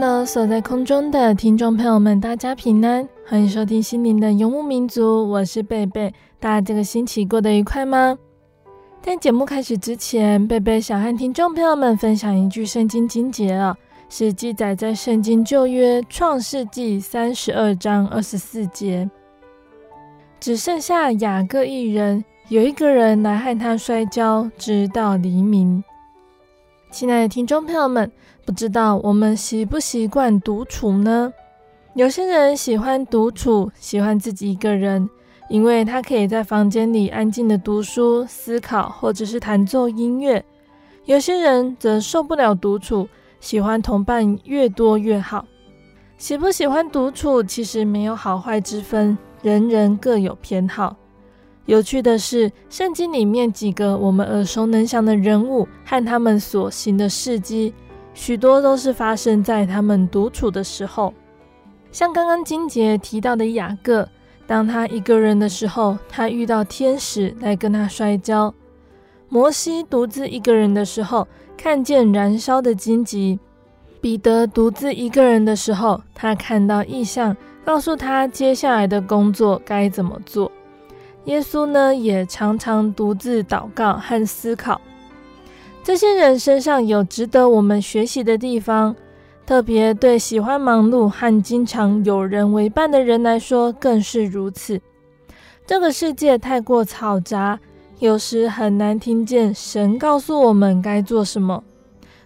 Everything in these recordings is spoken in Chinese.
Hello，所在空中的听众朋友们，大家平安，欢迎收听心灵的游牧民族，我是贝贝。大家这个星期过得愉快吗？在节目开始之前，贝贝想和听众朋友们分享一句圣经经节啊，是记载在圣经旧约创世纪三十二章二十四节。只剩下雅各一人，有一个人来和他摔跤，直到黎明。亲爱的听众朋友们。不知道我们习不习惯独处呢？有些人喜欢独处，喜欢自己一个人，因为他可以在房间里安静的读书、思考，或者是弹奏音乐。有些人则受不了独处，喜欢同伴越多越好。喜不喜欢独处，其实没有好坏之分，人人各有偏好。有趣的是，圣经里面几个我们耳熟能详的人物和他们所行的事迹。许多都是发生在他们独处的时候，像刚刚金杰提到的雅各，当他一个人的时候，他遇到天使来跟他摔跤；摩西独自一个人的时候，看见燃烧的荆棘；彼得独自一个人的时候，他看到异象，告诉他接下来的工作该怎么做。耶稣呢，也常常独自祷告和思考。这些人身上有值得我们学习的地方，特别对喜欢忙碌和经常有人为伴的人来说更是如此。这个世界太过嘈杂，有时很难听见神告诉我们该做什么，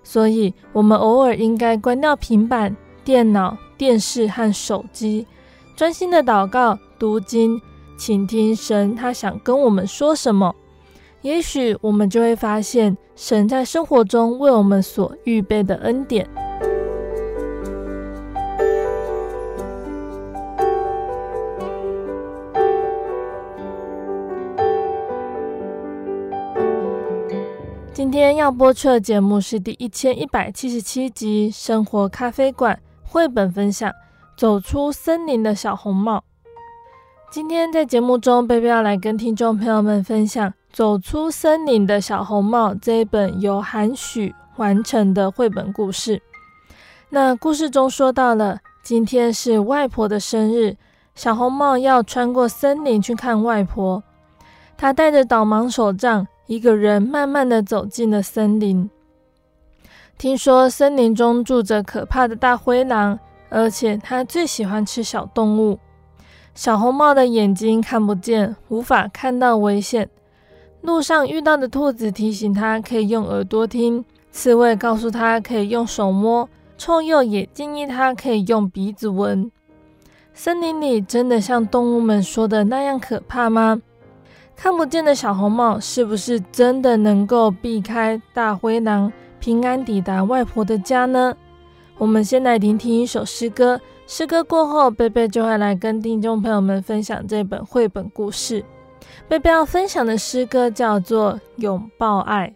所以我们偶尔应该关掉平板、电脑、电视和手机，专心的祷告、读经，倾听神他想跟我们说什么。也许我们就会发现神在生活中为我们所预备的恩典。今天要播出的节目是第一千一百七十七集《生活咖啡馆》绘本分享《走出森林的小红帽》。今天在节目中，贝贝要来跟听众朋友们分享。走出森林的小红帽这一本由韩许完成的绘本故事。那故事中说到了，今天是外婆的生日，小红帽要穿过森林去看外婆。他带着导盲手杖，一个人慢慢地走进了森林。听说森林中住着可怕的大灰狼，而且他最喜欢吃小动物。小红帽的眼睛看不见，无法看到危险。路上遇到的兔子提醒他可以用耳朵听，刺猬告诉他可以用手摸，臭鼬也建议他可以用鼻子闻。森林里真的像动物们说的那样可怕吗？看不见的小红帽是不是真的能够避开大灰狼，平安抵达外婆的家呢？我们先来聆听一首诗歌，诗歌过后，贝贝就会来跟听众朋友们分享这本绘本故事。贝贝要分享的诗歌叫做《拥抱爱》。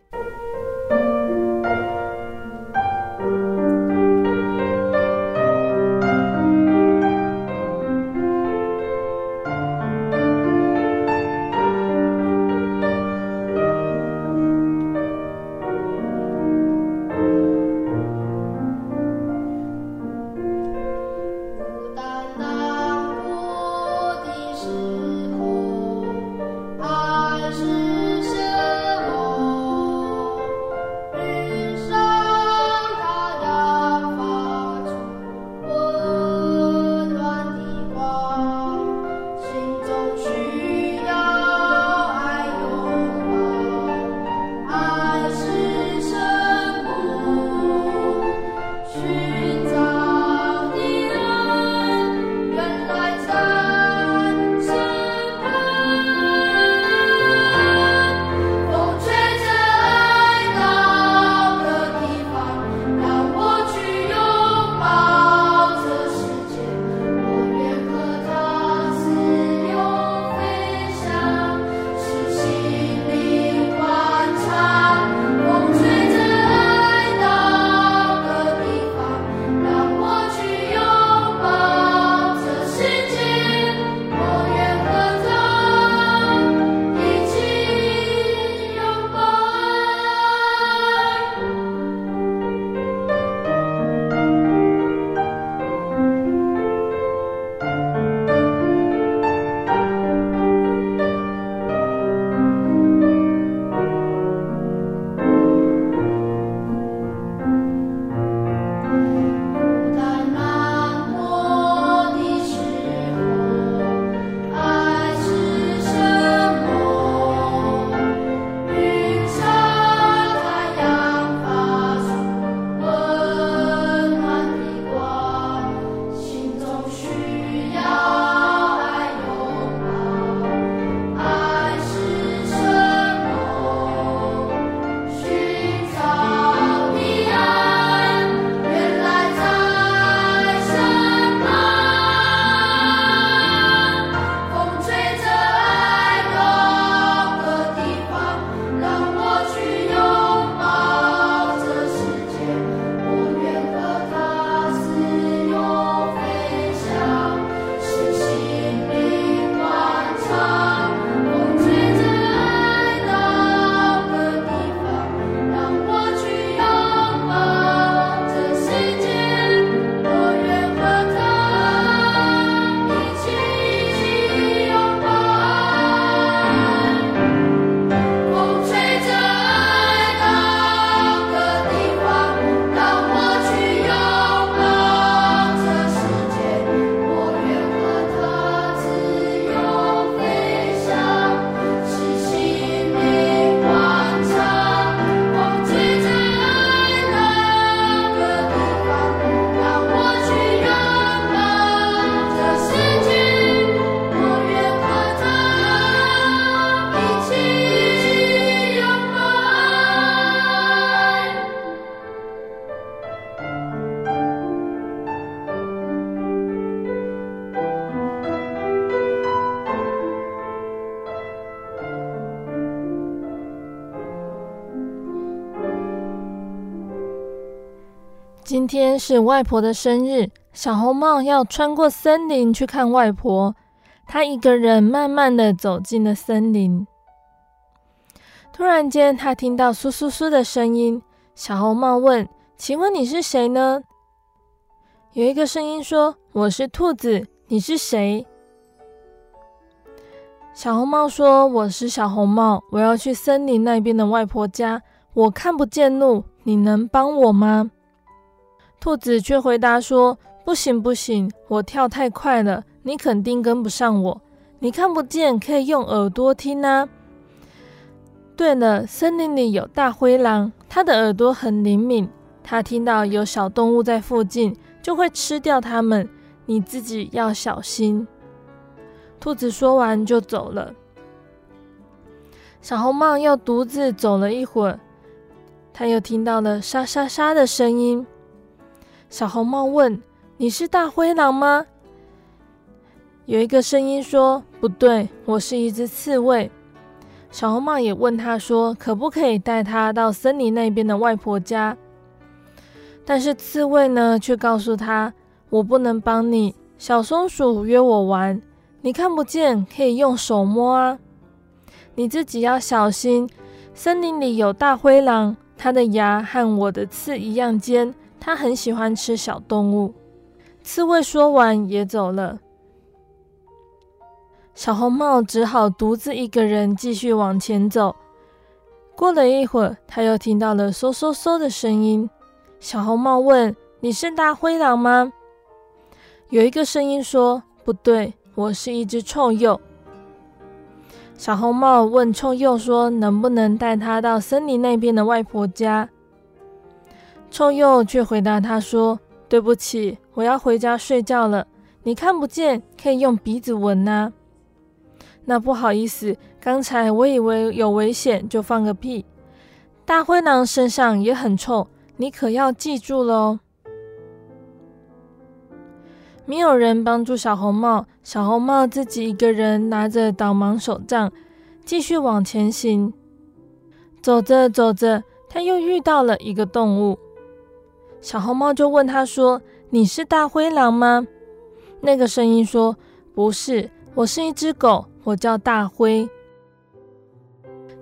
天是外婆的生日，小红帽要穿过森林去看外婆。他一个人慢慢的走进了森林。突然间，他听到苏苏苏的声音。小红帽问：“请问你是谁呢？”有一个声音说：“我是兔子，你是谁？”小红帽说：“我是小红帽，我要去森林那边的外婆家，我看不见路，你能帮我吗？”兔子却回答说：“不行，不行，我跳太快了，你肯定跟不上我。你看不见，可以用耳朵听啊。”对了，森林里有大灰狼，它的耳朵很灵敏，它听到有小动物在附近，就会吃掉它们。你自己要小心。兔子说完就走了。小红帽又独自走了一会儿，他又听到了沙沙沙的声音。小红帽问：“你是大灰狼吗？”有一个声音说：“不对，我是一只刺猬。”小红帽也问他说：“可不可以带他到森林那边的外婆家？”但是刺猬呢，却告诉他：“我不能帮你。小松鼠约我玩。”你看不见，可以用手摸啊！你自己要小心，森林里有大灰狼，它的牙和我的刺一样尖，他很喜欢吃小动物。刺猬说完也走了，小红帽只好独自一个人继续往前走。过了一会儿，他又听到了嗖嗖嗖的声音。小红帽问：“你是大灰狼吗？”有一个声音说：“不对。”我是一只臭鼬。小红帽问臭鼬说：“能不能带他到森林那边的外婆家？”臭鼬却回答他说：“对不起，我要回家睡觉了。你看不见，可以用鼻子闻呐。”那不好意思，刚才我以为有危险，就放个屁。大灰狼身上也很臭，你可要记住喽。没有人帮助小红帽，小红帽自己一个人拿着导盲手杖，继续往前行。走着走着，他又遇到了一个动物。小红帽就问他说：“你是大灰狼吗？”那个声音说：“不是，我是一只狗，我叫大灰。”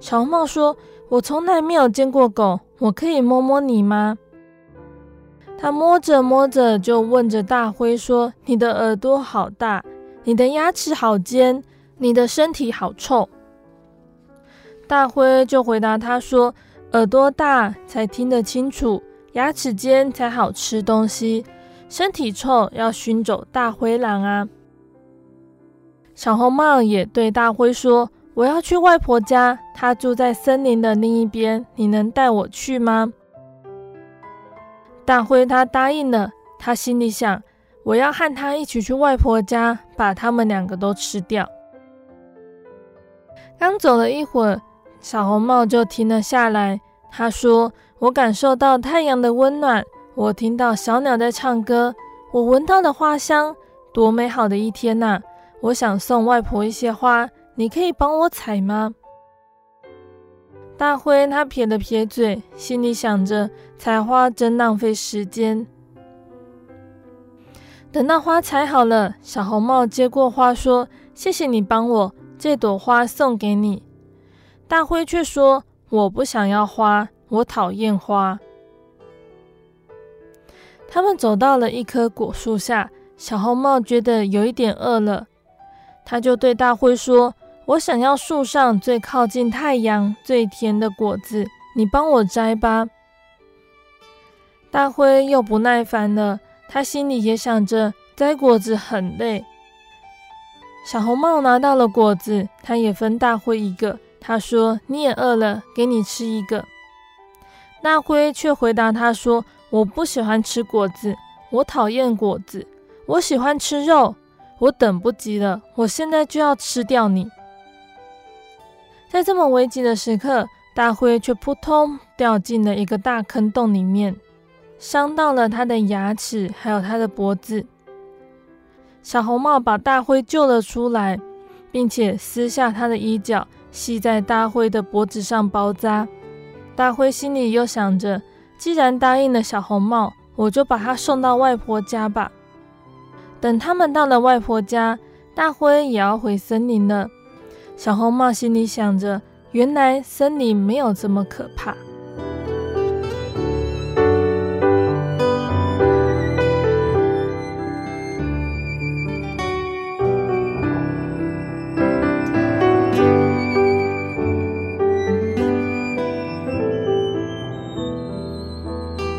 小红帽说：“我从来没有见过狗，我可以摸摸你吗？”他摸着摸着，就问着大灰说：“你的耳朵好大，你的牙齿好尖，你的身体好臭。”大灰就回答他说：“耳朵大才听得清楚，牙齿尖才好吃东西，身体臭要熏走大灰狼啊。”小红帽也对大灰说：“我要去外婆家，她住在森林的另一边，你能带我去吗？”大灰他答应了，他心里想：我要和他一起去外婆家，把他们两个都吃掉。刚走了一会儿，小红帽就停了下来。他说：“我感受到太阳的温暖，我听到小鸟在唱歌，我闻到了花香，多美好的一天呐！我想送外婆一些花，你可以帮我采吗？”大灰他撇了撇嘴，心里想着采花真浪费时间。等到花采好了，小红帽接过花说：“谢谢你帮我，这朵花送给你。”大灰却说：“我不想要花，我讨厌花。”他们走到了一棵果树下，小红帽觉得有一点饿了，他就对大灰说。我想要树上最靠近太阳、最甜的果子，你帮我摘吧。大灰又不耐烦了，他心里也想着摘果子很累。小红帽拿到了果子，他也分大灰一个。他说：“你也饿了，给你吃一个。”大灰却回答他说：“我不喜欢吃果子，我讨厌果子，我喜欢吃肉，我等不及了，我现在就要吃掉你。”在这么危急的时刻，大灰却扑通掉进了一个大坑洞里面，伤到了他的牙齿，还有他的脖子。小红帽把大灰救了出来，并且撕下他的衣角，系在大灰的脖子上包扎。大灰心里又想着，既然答应了小红帽，我就把她送到外婆家吧。等他们到了外婆家，大灰也要回森林了。小红帽心里想着，原来森林没有这么可怕。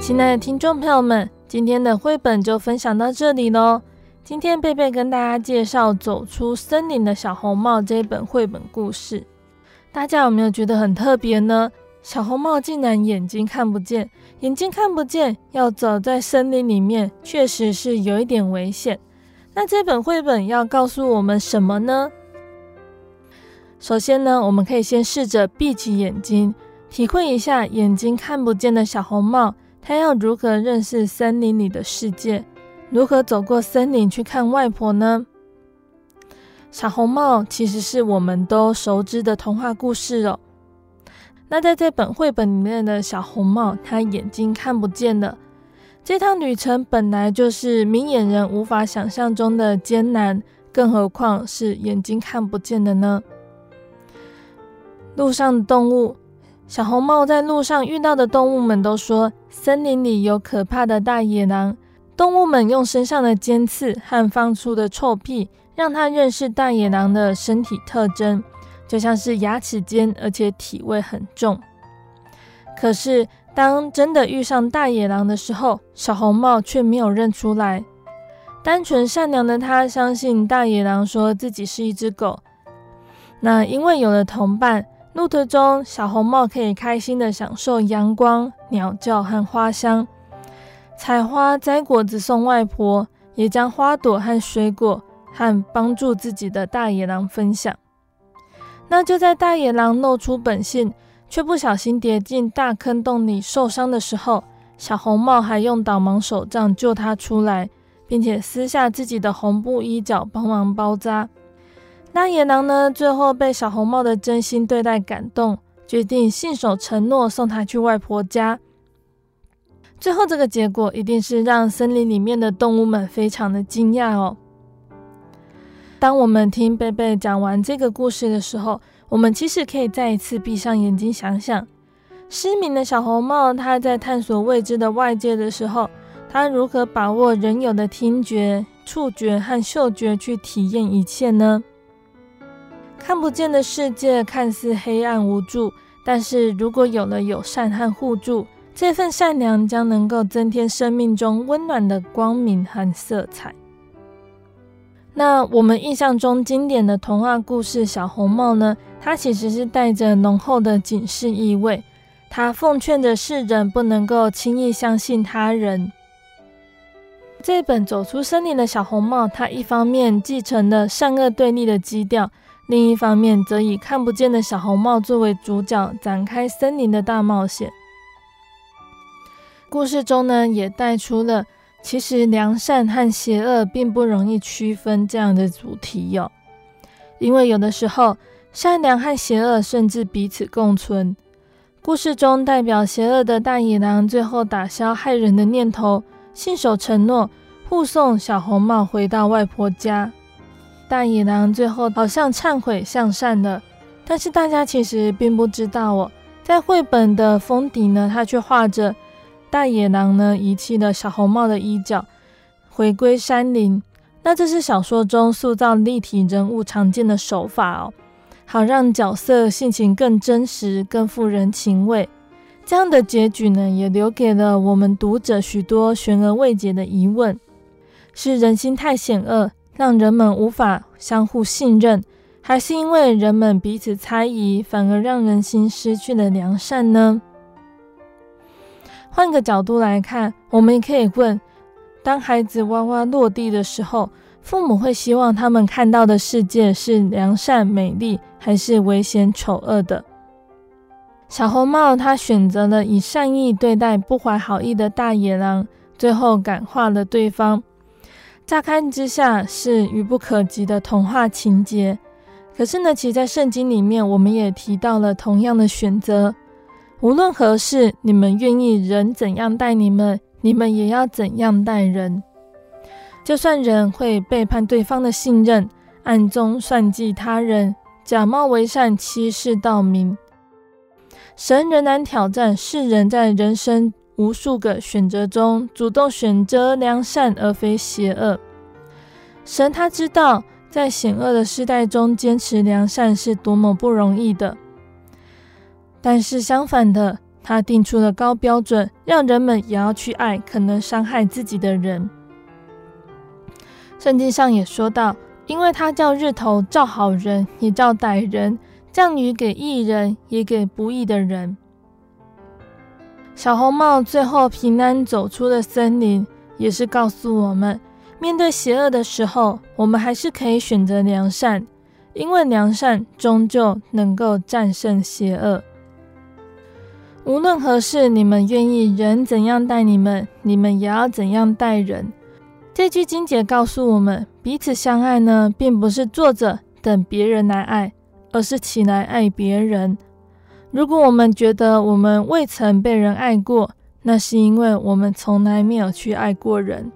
亲爱的听众朋友们，今天的绘本就分享到这里喽。今天贝贝跟大家介绍《走出森林的小红帽》这一本绘本故事，大家有没有觉得很特别呢？小红帽竟然眼睛看不见，眼睛看不见，要走在森林里面，确实是有一点危险。那这本绘本要告诉我们什么呢？首先呢，我们可以先试着闭起眼睛，体会一下眼睛看不见的小红帽，他要如何认识森林里的世界。如何走过森林去看外婆呢？小红帽其实是我们都熟知的童话故事哦。那在这本绘本里面的小红帽，她眼睛看不见了。这趟旅程本来就是明眼人无法想象中的艰难，更何况是眼睛看不见的呢？路上的动物，小红帽在路上遇到的动物们都说，森林里有可怕的大野狼。动物们用身上的尖刺和放出的臭屁，让他认识大野狼的身体特征，就像是牙齿尖，而且体味很重。可是，当真的遇上大野狼的时候，小红帽却没有认出来。单纯善良的他相信大野狼说自己是一只狗。那因为有了同伴，路途中小红帽可以开心地享受阳光、鸟叫和花香。采花摘果子送外婆，也将花朵和水果和帮助自己的大野狼分享。那就在大野狼露出本性，却不小心跌进大坑洞里受伤的时候，小红帽还用导盲手杖救他出来，并且撕下自己的红布衣角帮忙包扎。大野狼呢，最后被小红帽的真心对待感动，决定信守承诺送他去外婆家。最后，这个结果一定是让森林里面的动物们非常的惊讶哦。当我们听贝贝讲完这个故事的时候，我们其实可以再一次闭上眼睛，想想失明的小红帽，它在探索未知的外界的时候，它如何把握人有的听觉、触觉和嗅觉去体验一切呢？看不见的世界看似黑暗无助，但是如果有了友善和互助，这份善良将能够增添生命中温暖的光明和色彩。那我们印象中经典的童话故事《小红帽》呢？它其实是带着浓厚的警示意味，它奉劝着世人不能够轻易相信他人。这本《走出森林的小红帽》，它一方面继承了善恶对立的基调，另一方面则以看不见的小红帽作为主角，展开森林的大冒险。故事中呢，也带出了其实良善和邪恶并不容易区分这样的主题哟。因为有的时候，善良和邪恶甚至彼此共存。故事中代表邪恶的大野狼最后打消害人的念头，信守承诺，护送小红帽回到外婆家。大野狼最后好像忏悔向善了，但是大家其实并不知道哦，在绘本的封底呢，它却画着。大野狼呢，遗弃了小红帽的衣角，回归山林。那这是小说中塑造立体人物常见的手法哦，好让角色性情更真实、更富人情味。这样的结局呢，也留给了我们读者许多悬而未解的疑问：是人心太险恶，让人们无法相互信任，还是因为人们彼此猜疑，反而让人心失去了良善呢？换个角度来看，我们也可以问：当孩子哇哇落地的时候，父母会希望他们看到的世界是良善美丽，还是危险丑恶的？小红帽他选择了以善意对待不怀好意的大野狼，最后感化了对方。乍看之下是愚不可及的童话情节，可是呢，其实在圣经里面，我们也提到了同样的选择。无论何事，你们愿意人怎样待你们，你们也要怎样待人。就算人会背叛对方的信任，暗中算计他人，假冒为善，欺世盗名，神仍然挑战世人在人生无数个选择中，主动选择良善而非邪恶。神他知道，在险恶的时代中坚持良善是多么不容易的。但是相反的，他定出了高标准，让人们也要去爱可能伤害自己的人。圣经上也说到，因为他叫日头照好人，也照歹人；降雨给义人，也给不义的人。小红帽最后平安走出了森林，也是告诉我们，面对邪恶的时候，我们还是可以选择良善，因为良善终究能够战胜邪恶。无论何事，你们愿意人怎样待你们，你们也要怎样待人。这句经节告诉我们，彼此相爱呢，并不是坐着等别人来爱，而是起来爱别人。如果我们觉得我们未曾被人爱过，那是因为我们从来没有去爱过人。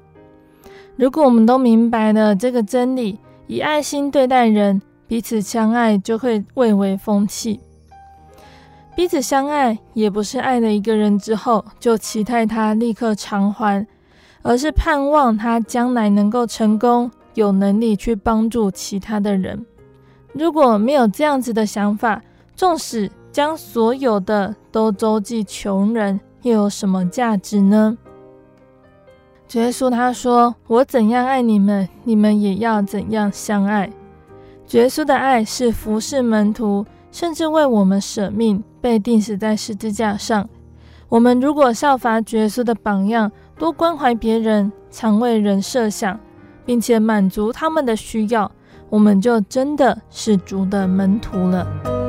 如果我们都明白了这个真理，以爱心对待人，彼此相爱就会蔚为风气。彼此相爱，也不是爱了一个人之后就期待他立刻偿还，而是盼望他将来能够成功，有能力去帮助其他的人。如果没有这样子的想法，纵使将所有的都周济穷人，又有什么价值呢？耶稣他说：“我怎样爱你们，你们也要怎样相爱。”耶稣的爱是服侍门徒，甚至为我们舍命。被钉死在十字架上。我们如果效法耶稣的榜样，多关怀别人，常为人设想，并且满足他们的需要，我们就真的是主的门徒了。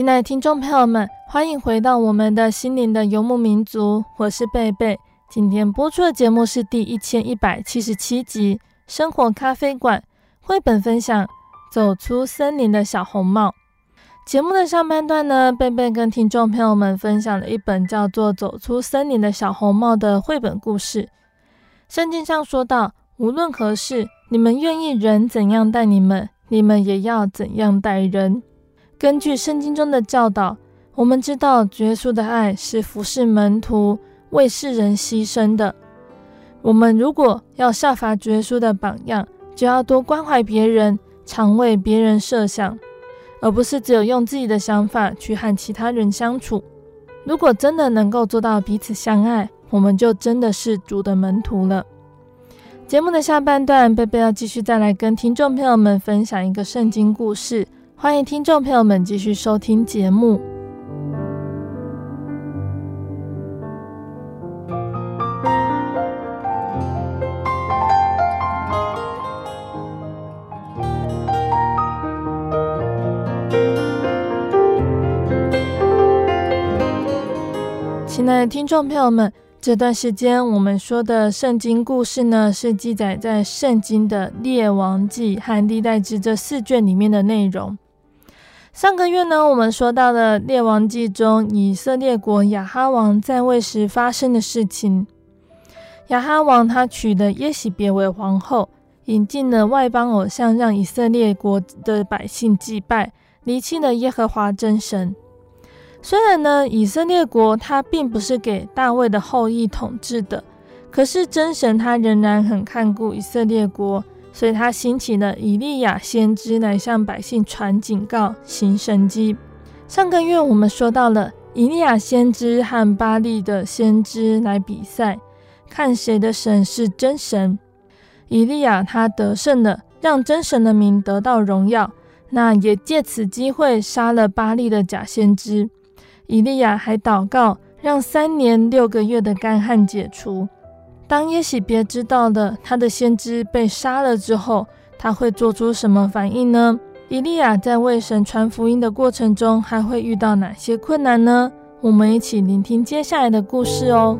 亲爱的听众朋友们，欢迎回到我们的心灵的游牧民族，我是贝贝。今天播出的节目是第一千一百七十七集《生活咖啡馆》绘本分享《走出森林的小红帽》。节目的上半段呢，贝贝跟听众朋友们分享了一本叫做《走出森林的小红帽》的绘本故事。圣经上说道：“无论何事，你们愿意人怎样待你们，你们也要怎样待人。”根据圣经中的教导，我们知道主耶稣的爱是服侍门徒、为世人牺牲的。我们如果要效法主耶稣的榜样，就要多关怀别人，常为别人设想，而不是只有用自己的想法去和其他人相处。如果真的能够做到彼此相爱，我们就真的是主的门徒了。节目的下半段，贝贝要继续再来跟听众朋友们分享一个圣经故事。欢迎听众朋友们继续收听节目。亲爱的听众朋友们，这段时间我们说的圣经故事呢，是记载在圣经的《列王记》和《历代志》这四卷里面的内容。上个月呢，我们说到了《列王记》中以色列国亚哈王在位时发生的事情。亚哈王他娶了耶洗别为皇后，引进了外邦偶像，让以色列国的百姓祭拜，离弃了耶和华真神。虽然呢，以色列国他并不是给大卫的后裔统治的，可是真神他仍然很看顾以色列国。所以他兴起了以利亚先知来向百姓传警告、行神迹。上个月我们说到了以利亚先知和巴力的先知来比赛，看谁的神是真神。以利亚他得胜了，让真神的名得到荣耀。那也借此机会杀了巴力的假先知。以利亚还祷告，让三年六个月的干旱解除。当耶洗别知道了他的先知被杀了之后，他会做出什么反应呢？以利亚在为神传福音的过程中，还会遇到哪些困难呢？我们一起聆听接下来的故事哦。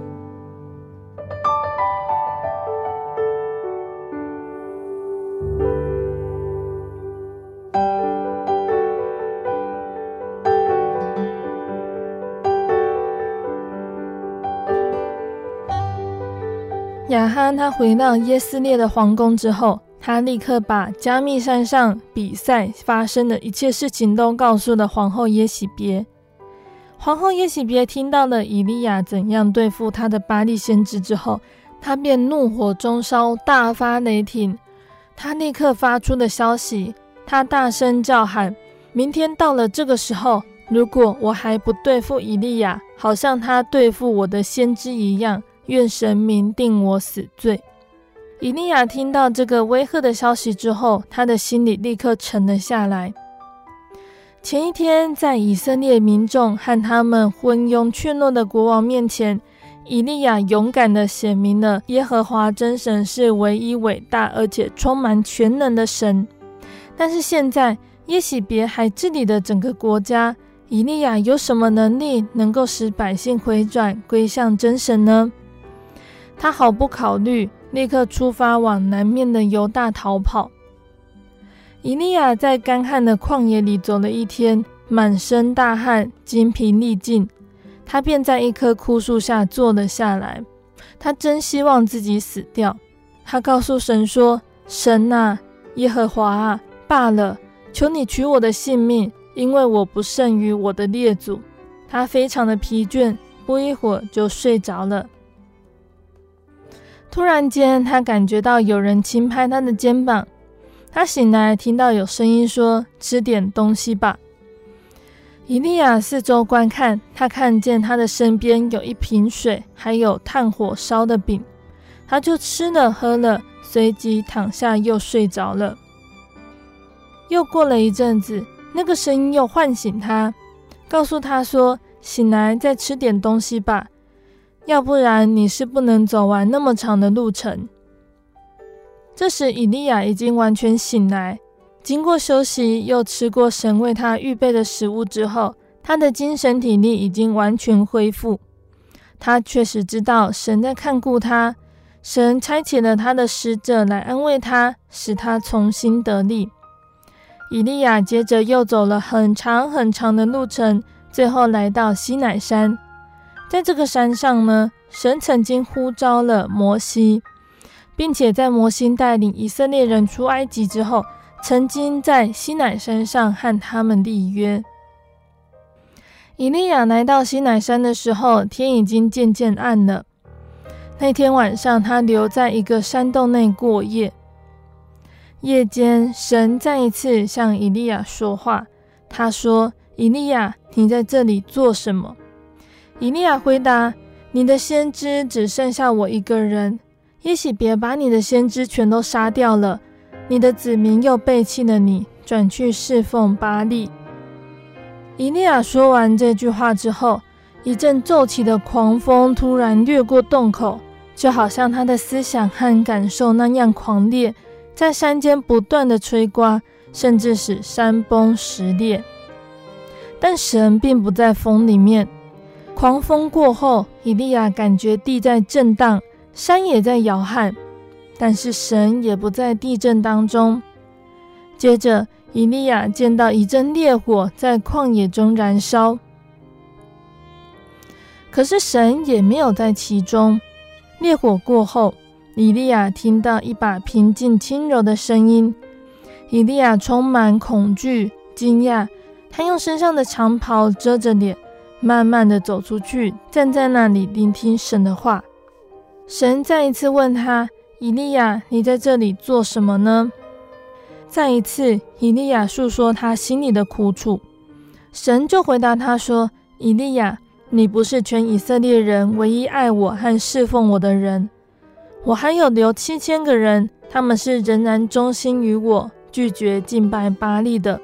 亚哈他回到耶斯列的皇宫之后，他立刻把加密山上比赛发生的一切事情都告诉了皇后耶洗别。皇后耶洗别听到了以利亚怎样对付他的巴力先知之后，他便怒火中烧，大发雷霆。他立刻发出的消息，他大声叫喊：明天到了这个时候，如果我还不对付以利亚，好像他对付我的先知一样。愿神明定我死罪。以利亚听到这个威吓的消息之后，他的心里立刻沉了下来。前一天，在以色列民众和他们昏庸怯懦的国王面前，以利亚勇敢地显明了耶和华真神是唯一伟大而且充满全能的神。但是现在，耶洗别还治理的整个国家，以利亚有什么能力能够使百姓回转归向真神呢？他毫不考虑。立刻出发往南面的犹大逃跑。以利亚在干旱的旷野里走了一天，满身大汗，精疲力尽，他便在一棵枯树下坐了下来。他真希望自己死掉。他告诉神说：“神啊，耶和华啊，罢了，求你取我的性命，因为我不胜于我的列祖。”他非常的疲倦，不一会儿就睡着了。突然间，他感觉到有人轻拍他的肩膀。他醒来，听到有声音说：“吃点东西吧。”伊利亚四周观看，他看见他的身边有一瓶水，还有炭火烧的饼，他就吃了喝了，随即躺下又睡着了。又过了一阵子，那个声音又唤醒他，告诉他说：“醒来，再吃点东西吧。”要不然你是不能走完那么长的路程。这时，以利亚已经完全醒来，经过休息，又吃过神为他预备的食物之后，他的精神体力已经完全恢复。他确实知道神在看顾他，神差遣了他的使者来安慰他，使他重新得力。以利亚接着又走了很长很长的路程，最后来到西乃山。在这个山上呢，神曾经呼召了摩西，并且在摩西带领以色列人出埃及之后，曾经在西乃山上和他们立约。以利亚来到西乃山的时候，天已经渐渐暗了。那天晚上，他留在一个山洞内过夜。夜间，神再一次向以利亚说话，他说：“以利亚，你在这里做什么？”以利亚回答：“你的先知只剩下我一个人，耶洗别把你的先知全都杀掉了，你的子民又背弃了你，转去侍奉巴力。”以利亚说完这句话之后，一阵骤起的狂风突然掠过洞口，就好像他的思想和感受那样狂烈，在山间不断地吹刮，甚至使山崩石裂。但神并不在风里面。狂风过后，以利亚感觉地在震荡，山也在摇撼，但是神也不在地震当中。接着，以利亚见到一阵烈火在旷野中燃烧，可是神也没有在其中。烈火过后，以利亚听到一把平静轻柔的声音，以利亚充满恐惧、惊讶，他用身上的长袍遮着脸。慢慢的走出去，站在那里聆听神的话。神再一次问他：“以利亚，你在这里做什么呢？”再一次，以利亚诉说他心里的苦楚。神就回答他说：“以利亚，你不是全以色列人唯一爱我和侍奉我的人，我还有留七千个人，他们是仍然忠心于我，拒绝敬拜巴力的。”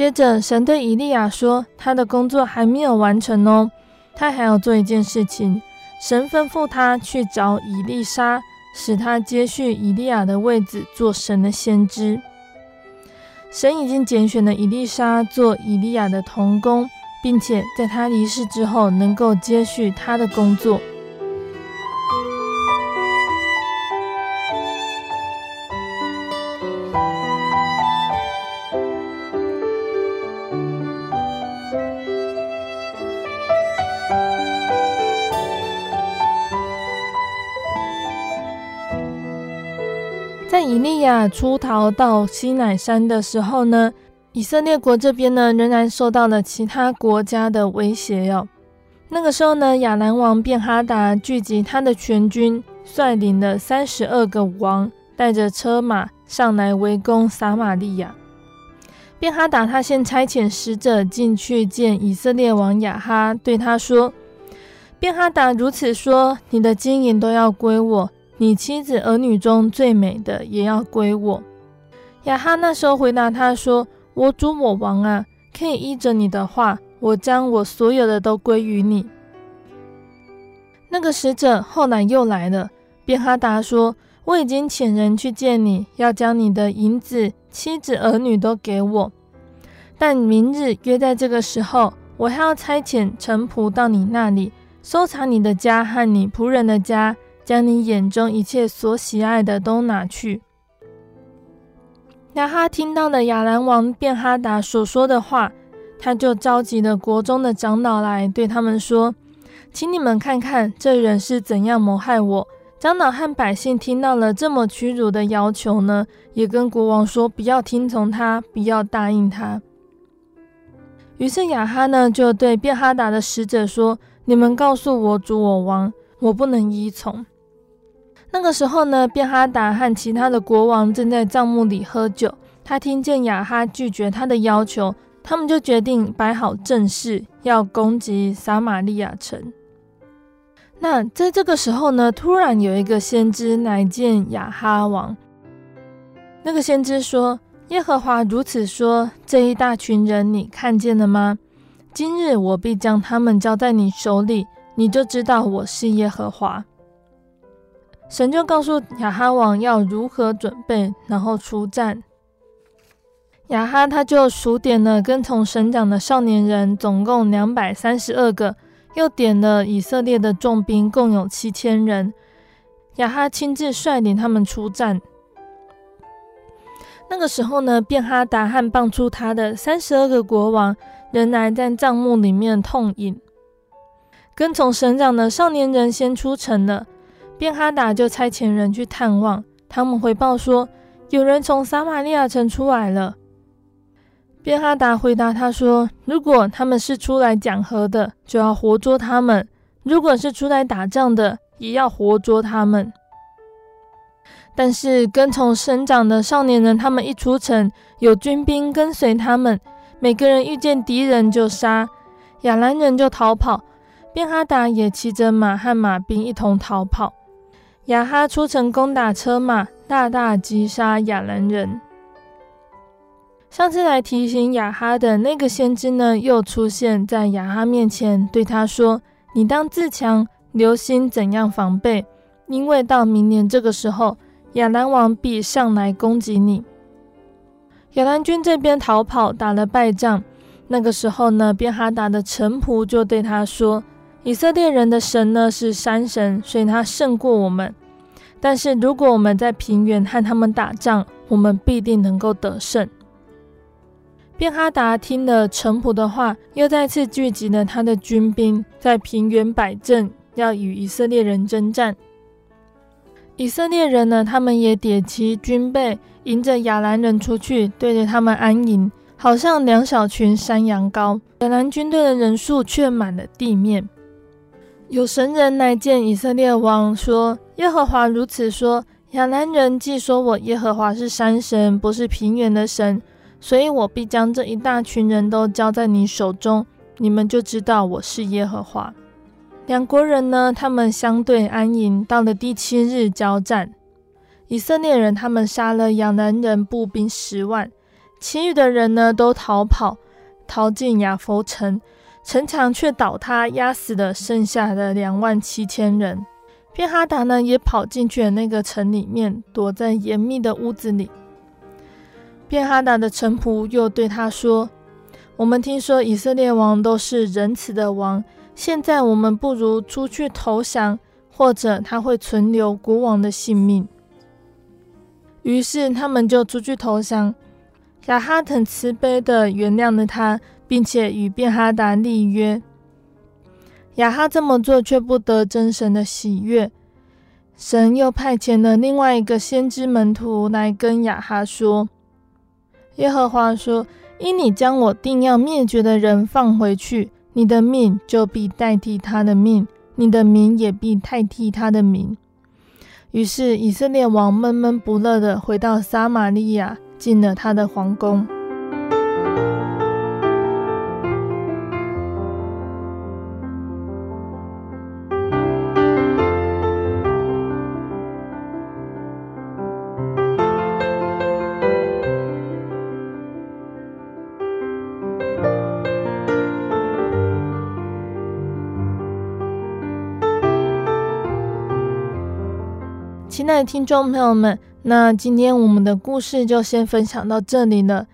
接着，神对以利亚说：“他的工作还没有完成哦，他还要做一件事情。神吩咐他去找以利沙，使他接续以利亚的位子，做神的先知。神已经拣选了以利沙做以利亚的童工，并且在他离世之后，能够接续他的工作。”亚出逃到西乃山的时候呢，以色列国这边呢仍然受到了其他国家的威胁哟。那个时候呢，亚兰王便哈达聚集他的全军，率领了三十二个王，带着车马上来围攻撒玛利亚。便哈达他先差遣使者进去见以色列王亚哈，对他说：“便哈达如此说：“你的金银都要归我，你妻子儿女中最美的也要归我。”亚哈那时候回答他说：“我主我王啊，可以依着你的话，我将我所有的都归于你。”那个使者后来又来了，便哈达说：“我已经遣人去见你，要将你的银子、妻子、儿女都给我。但明日约在这个时候，我还要差遣臣仆到你那里。”搜查你的家和你仆人的家，将你眼中一切所喜爱的都拿去。亚哈听到了亚兰王便哈达所说的话，他就召集了国中的长老来，对他们说：“请你们看看这人是怎样谋害我。”长老和百姓听到了这么屈辱的要求呢，也跟国王说：“不要听从他，不要答应他。”于是亚哈呢，就对便哈达的使者说。你们告诉我主我王，我不能依从。那个时候呢，便哈达和其他的国王正在帐幕里喝酒。他听见雅哈拒绝他的要求，他们就决定摆好阵势，要攻击撒玛利亚城。那在这个时候呢，突然有一个先知来见雅哈王。那个先知说：“耶和华如此说，这一大群人，你看见了吗？”今日我必将他们交在你手里，你就知道我是耶和华。神就告诉亚哈王要如何准备，然后出战。亚哈他就数点了跟从省长的少年人，总共两百三十二个，又点了以色列的众兵，共有七千人。亚哈亲自率领他们出战。那个时候呢，便哈达和帮助他的三十二个国王。仍然在帐幕里面痛饮。跟从省长的少年人先出城了，便哈达就差遣人去探望。他们回报说，有人从撒玛利亚城出来了。便哈达回答他说：“如果他们是出来讲和的，就要活捉他们；如果是出来打仗的，也要活捉他们。”但是跟从省长的少年人，他们一出城，有军兵跟随他们。每个人遇见敌人就杀，亚兰人就逃跑，便哈达也骑着马和马兵一同逃跑。亚哈出城攻打车马，大大击杀亚兰人。上次来提醒亚哈的那个先知呢，又出现在亚哈面前，对他说：“你当自强，留心怎样防备，因为到明年这个时候，亚兰王必上来攻击你。”亚兰军这边逃跑，打了败仗。那个时候呢，便哈达的臣仆就对他说：“以色列人的神呢是山神，所以他胜过我们。但是如果我们在平原和他们打仗，我们必定能够得胜。”便哈达听了臣仆的话，又再次聚集了他的军兵，在平原摆阵，要与以色列人征战。以色列人呢，他们也叠起军备。迎着亚兰人出去，对着他们安营，好像两小群山羊羔。亚兰军队的人数却满了地面。有神人来见以色列王，说：“耶和华如此说：亚兰人既说我耶和华是山神，不是平原的神，所以我必将这一大群人都交在你手中，你们就知道我是耶和华。”两国人呢，他们相对安营，到了第七日交战。以色列人他们杀了亚兰人步兵十万，其余的人呢都逃跑，逃进亚弗城，城墙却倒塌，压死了剩下的两万七千人。便哈达呢也跑进去了那个城里面，躲在严密的屋子里。便哈达的臣仆又对他说：“我们听说以色列王都是仁慈的王，现在我们不如出去投降，或者他会存留国王的性命。”于是他们就出去投降。亚哈很慈悲地原谅了他，并且与便哈达立约。亚哈这么做却不得真神的喜悦。神又派遣了另外一个先知门徒来跟亚哈说：“耶和华说，因你将我定要灭绝的人放回去，你的命就必代替他的命，你的名也必代替他的名。”于是以色列王闷闷不乐地回到撒玛利亚，进了他的皇宫。听众朋友们，那今天我们的故事就先分享到这里了。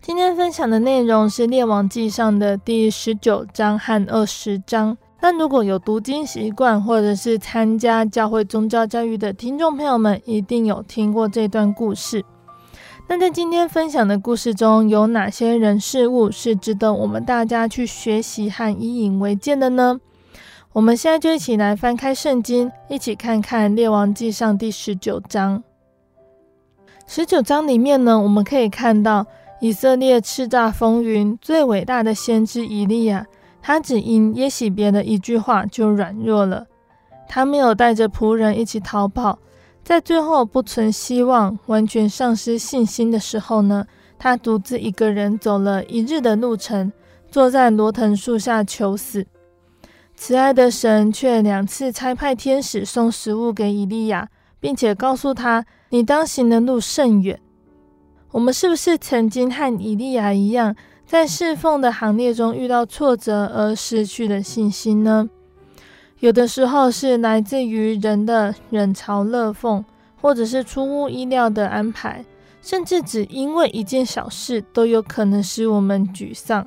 今天分享的内容是《列王纪上》的第十九章和二十章。那如果有读经习惯或者是参加教会宗教教育的听众朋友们，一定有听过这段故事。那在今天分享的故事中，有哪些人事物是值得我们大家去学习和以引为鉴的呢？我们现在就一起来翻开圣经，一起看看《列王纪上》第十九章。十九章里面呢，我们可以看到以色列叱咤风云最伟大的先知以利亚，他只因耶洗别的一句话就软弱了。他没有带着仆人一起逃跑，在最后不存希望、完全丧失信心的时候呢，他独自一个人走了一日的路程，坐在罗藤树下求死。慈爱的神却两次差派天使送食物给以利亚，并且告诉他：“你当行的路甚远。”我们是不是曾经和以利亚一样，在侍奉的行列中遇到挫折而失去了信心呢？有的时候是来自于人的冷嘲热讽，或者是出乎意料的安排，甚至只因为一件小事都有可能使我们沮丧，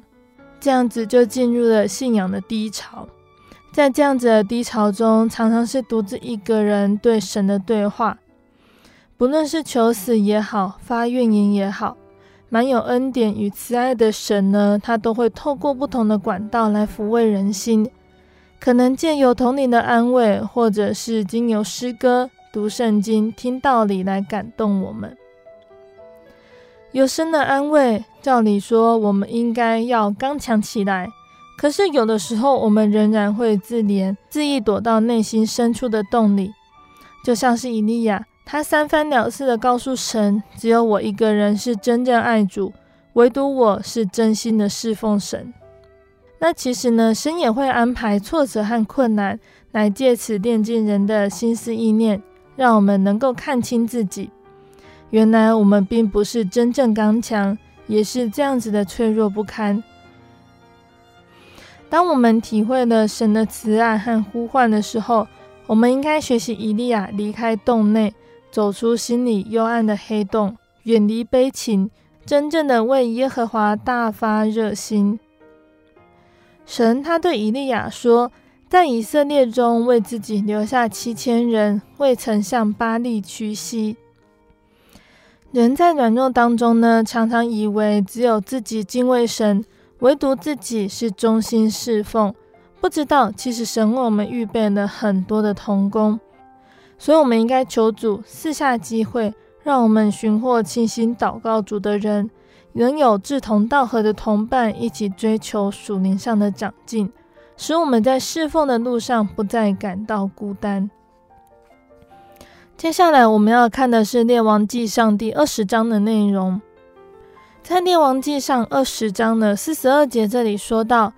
这样子就进入了信仰的低潮。在这样子的低潮中，常常是独自一个人对神的对话，不论是求死也好，发怨言也好，满有恩典与慈爱的神呢，他都会透过不同的管道来抚慰人心，可能借由同灵的安慰，或者是经由诗歌、读圣经、听道理来感动我们。有神的安慰，照理说，我们应该要刚强起来。可是有的时候，我们仍然会自怜，自意躲到内心深处的洞里，就像是以利亚，他三番两次的告诉神：“只有我一个人是真正爱主，唯独我是真心的侍奉神。”那其实呢，神也会安排挫折和困难，来借此炼净人的心思意念，让我们能够看清自己。原来我们并不是真正刚强，也是这样子的脆弱不堪。当我们体会了神的慈爱和呼唤的时候，我们应该学习以利亚离开洞内，走出心里幽暗的黑洞，远离悲情，真正的为耶和华大发热心。神他对以利亚说，在以色列中为自己留下七千人，未曾向巴力屈膝。人在软弱当中呢，常常以为只有自己敬畏神。唯独自己是忠心侍奉，不知道其实神为我们预备了很多的同工，所以我们应该求主赐下机会，让我们寻获倾心祷告主的人，能有志同道合的同伴，一起追求属灵上的长进，使我们在侍奉的路上不再感到孤单。接下来我们要看的是《列王纪上》第二十章的内容。在列王记上二十章的四十二节，这里说到，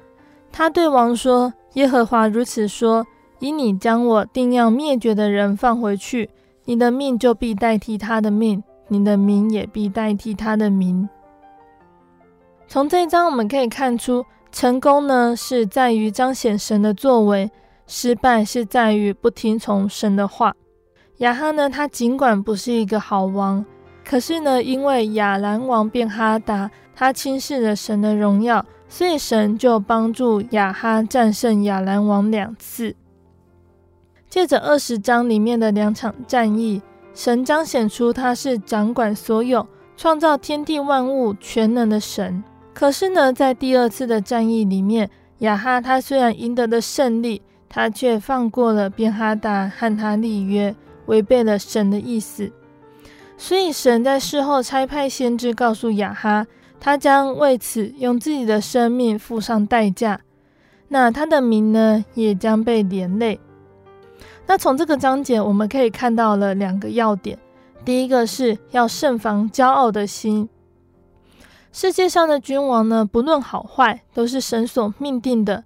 他对王说：“耶和华如此说：以你将我定要灭绝的人放回去，你的命就必代替他的命，你的名也必代替他的名。”从这一章我们可以看出，成功呢是在于彰显神的作为，失败是在于不听从神的话。亚哈呢，他尽管不是一个好王。可是呢，因为亚兰王便哈达他轻视了神的荣耀，所以神就帮助亚哈战胜亚兰王两次。借着二十章里面的两场战役，神彰显出他是掌管所有、创造天地万物全能的神。可是呢，在第二次的战役里面，亚哈他虽然赢得了胜利，他却放过了便哈达和他立约，违背了神的意思。所以神在事后差派先知告诉亚哈，他将为此用自己的生命付上代价。那他的名呢，也将被连累。那从这个章节我们可以看到了两个要点：第一个是要慎防骄傲的心。世界上的君王呢，不论好坏，都是神所命定的。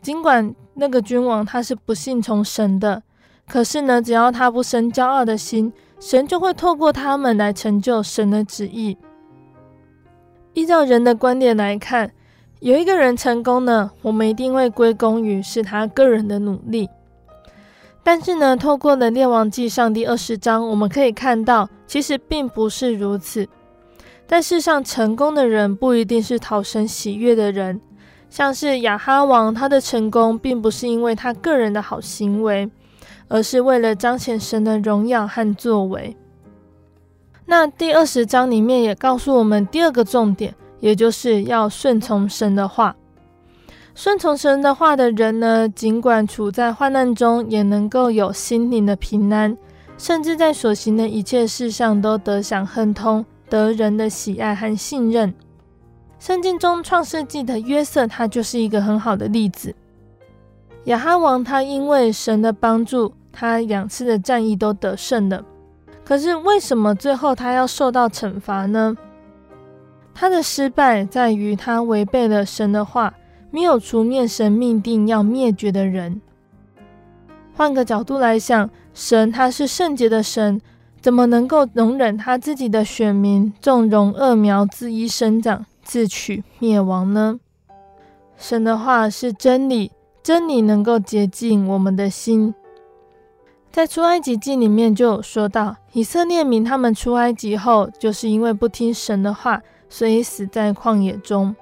尽管那个君王他是不信从神的，可是呢，只要他不生骄傲的心。神就会透过他们来成就神的旨意。依照人的观点来看，有一个人成功了，我们一定会归功于是他个人的努力。但是呢，透过了《列王纪上》第二十章，我们可以看到，其实并不是如此。但世上成功的人不一定是讨神喜悦的人，像是亚哈王，他的成功并不是因为他个人的好行为，而是为了彰显神的荣耀和作为。那第二十章里面也告诉我们第二个重点，也就是要顺从神的话。顺从神的话的人呢，尽管处在患难中，也能够有心灵的平安，甚至在所行的一切事上都得享亨通，得人的喜爱和信任。圣经中创世纪的约瑟，他就是一个很好的例子。亚哈王他因为神的帮助，他两次的战役都得胜了。可是为什么最后他要受到惩罚呢？他的失败在于他违背了神的话。没有除灭神命定要灭绝的人。换个角度来想，神他是圣洁的神，怎么能够容忍他自己的选民纵容恶苗恣意生长，自取灭亡呢？神的话是真理，真理能够洁净我们的心。在出埃及记里面就有说到，以色列民他们出埃及后，就是因为不听神的话，所以死在旷野中。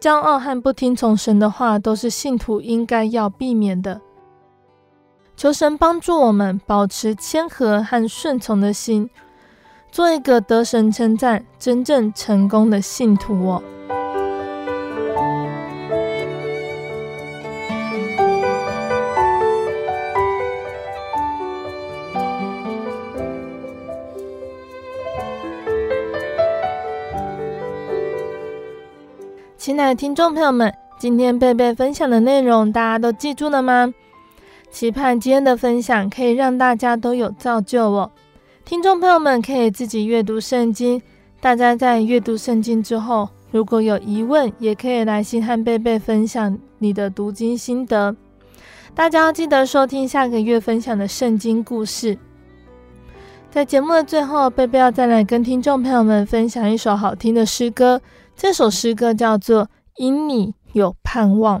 骄傲和不听从神的话，都是信徒应该要避免的。求神帮助我们保持谦和和顺从的心，做一个得神称赞、真正成功的信徒哦。亲爱的听众朋友们，今天贝贝分享的内容大家都记住了吗？期盼今天的分享可以让大家都有造就哦。听众朋友们可以自己阅读圣经，大家在阅读圣经之后，如果有疑问，也可以来信和贝贝分享你的读经心得。大家要记得收听下个月分享的圣经故事。在节目的最后，贝贝要再来跟听众朋友们分享一首好听的诗歌。这首诗歌叫做《因你有盼望》。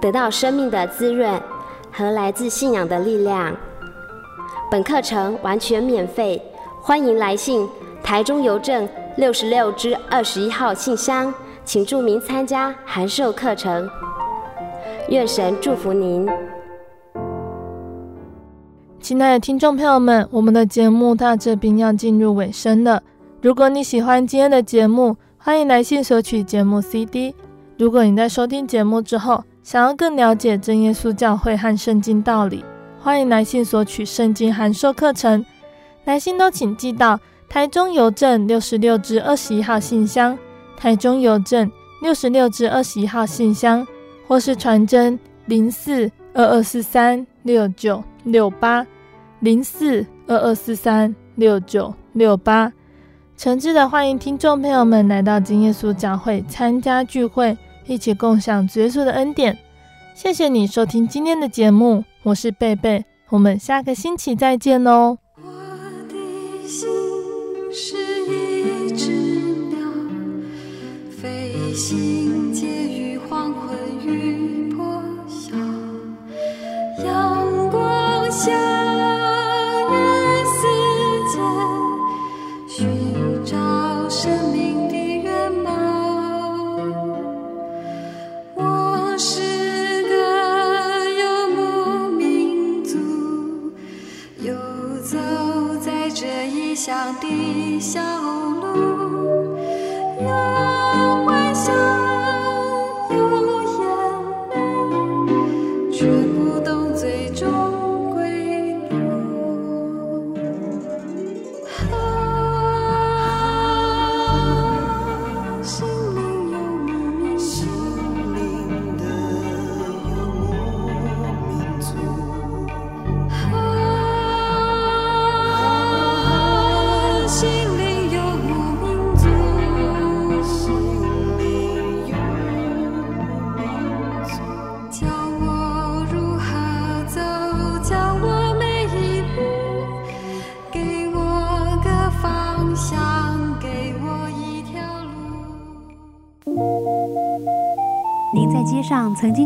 得到生命的滋润和来自信仰的力量。本课程完全免费，欢迎来信台中邮政六十六支二十一号信箱，请注明参加函授课程。愿神祝福您。亲爱的听众朋友们，我们的节目到这边要进入尾声了。如果你喜欢今天的节目，欢迎来信索取节目 CD。如果你在收听节目之后，想要更了解真耶稣教会和圣经道理，欢迎来信索取圣经函授课程。来信都请寄到台中邮政六十六至二十一号信箱，台中邮政六十六至二十一号信箱，或是传真零四二二四三六九六八零四二二四三六九六八。诚挚的欢迎听众朋友们来到真耶稣教会参加聚会。一起共享耶稣的恩典。谢谢你收听今天的节目，我是贝贝，我们下个星期再见哦。我的心是一只鸟，飞行结于